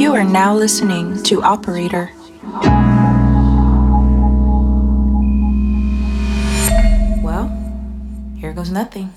You are now listening to Operator. Well, here goes nothing.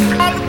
I'm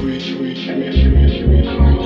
free, free, free, free, free, free.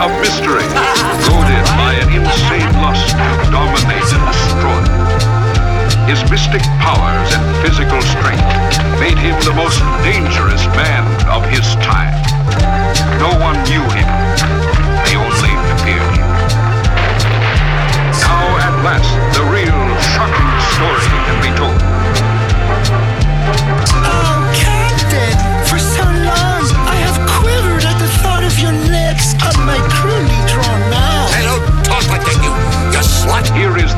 Of mystery, goaded by an insane lust to dominate and destroy. His mystic powers and physical strength made him the most dangerous man of his time. No one knew him. They only feared him. Now at last, the real shocking story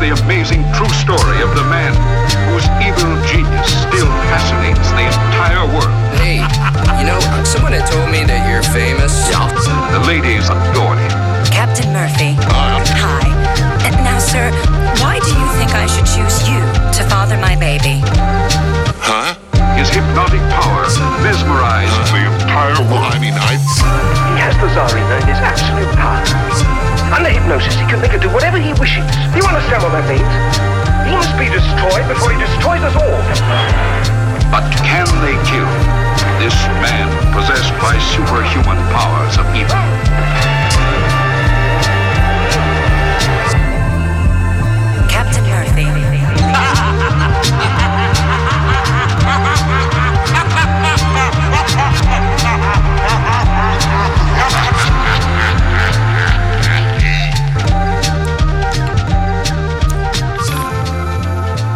the amazing true story of the man whose evil genius still fascinates the entire world. Hey, you know, someone had told me that you're famous. Yeah. The ladies adore him. Captain Murphy. Uh, Hi. And now, sir, why do you think I should choose you to father my baby? huh? His hypnotic power mesmerized the entire Well, world. I mean, I. He has the Tsarina in his absolute power. Under hypnosis, he can make her do whatever he wishes. You understand what that means? He must be destroyed before he destroys us all. But can they kill this man possessed by superhuman powers of evil?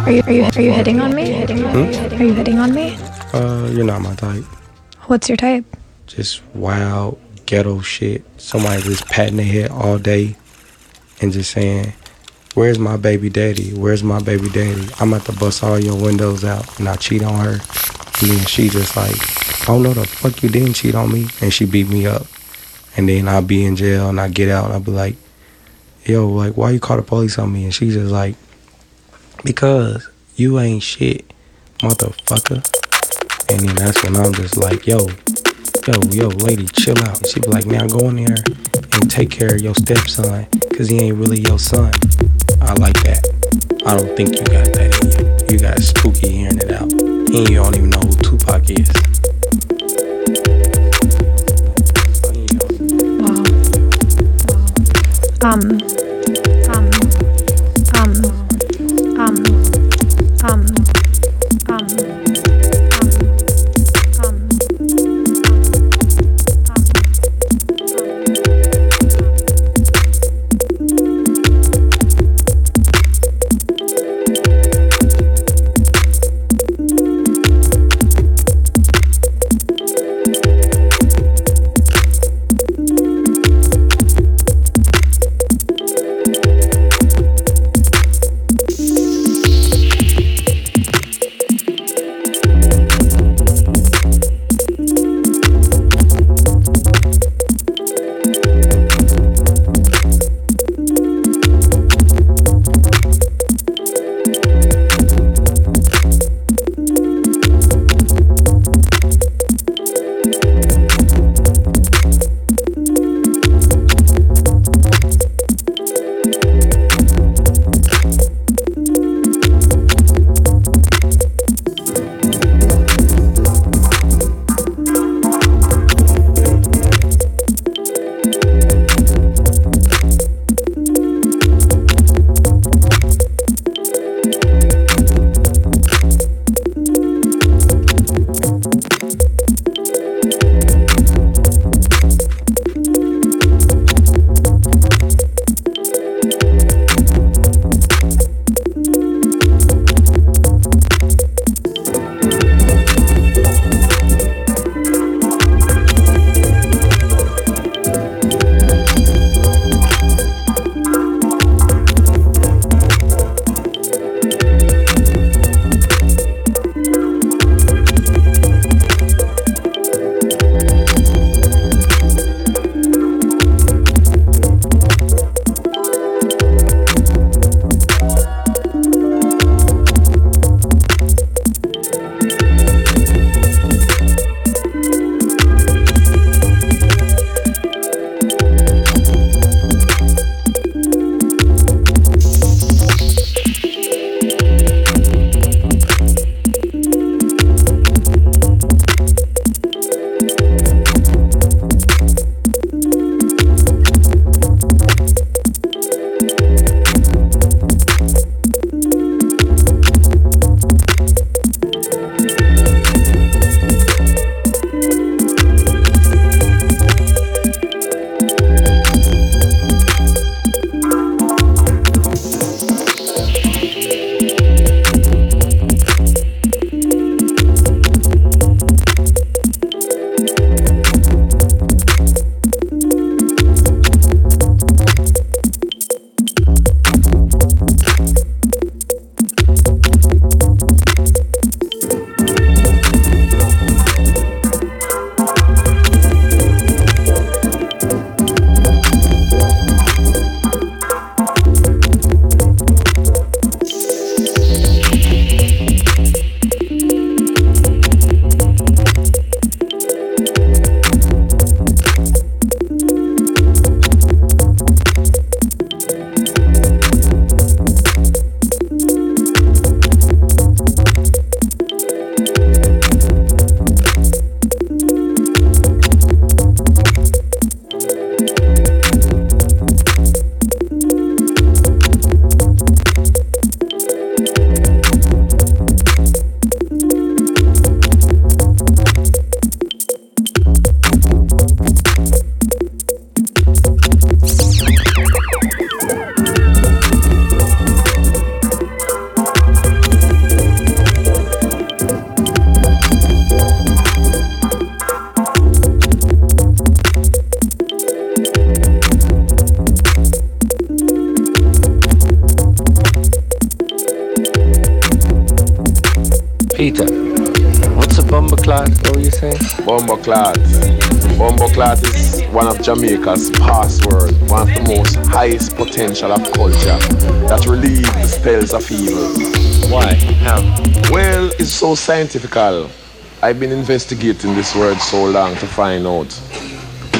Are you are you are you hitting on me? Are you hitting on me? Uh, you're not my type. What's your type? Just wild ghetto shit. Somebody just patting their head all day and just saying, "Where's my baby daddy? Where's my baby daddy?" I'm about to bust all your windows out and I cheat on her. And then she just like, "Oh no, the fuck you didn't cheat on me," and she beat me up. And then I'll be in jail and I get out and I'll be like, "Yo, like, why you call the police on me?" And she's just like, "Because you ain't shit, motherfucker." And then that's when I'm just like, yo, yo, yo, lady, chill out. And she be like, man, go in there and take care of your stepson, cause he ain't really your son. I like that. I don't think you got that in you. You got spooky hearing it out. And you don't even know who Tupac is. Um. Um. Potential of culture that relieve the spells of evil. Why? How? Well, it's so scientifical. I've been investigating this word so long to find out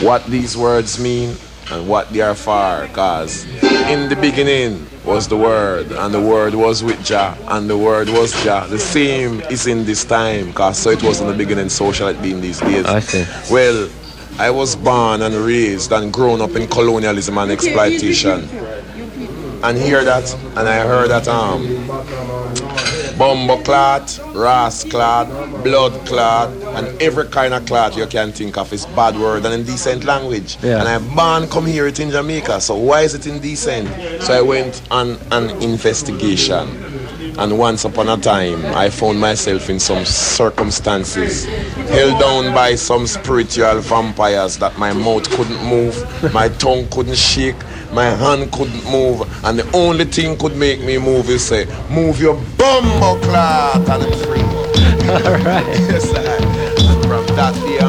what these words mean and what they are for. Cause in the beginning was the word, and the word was with Jah, and the word was Jah. The same is in this time, cause so it was in the beginning, so shall it be in these days. I see. Well, I was born and raised and grown up in colonialism and exploitation. And hear that, and I heard that um bumbo clot, ras clot, blood clot, and every kind of clot you can think of is bad word and indecent language. Yeah. And I born come here it in Jamaica, so why is it indecent? So I went on an investigation. And once upon a time, I found myself in some circumstances held down by some spiritual vampires that my mouth couldn't move, my tongue couldn't shake, my hand couldn't move, and the only thing could make me move is say, move your bumbo clot and free. All right. yes, I. From that day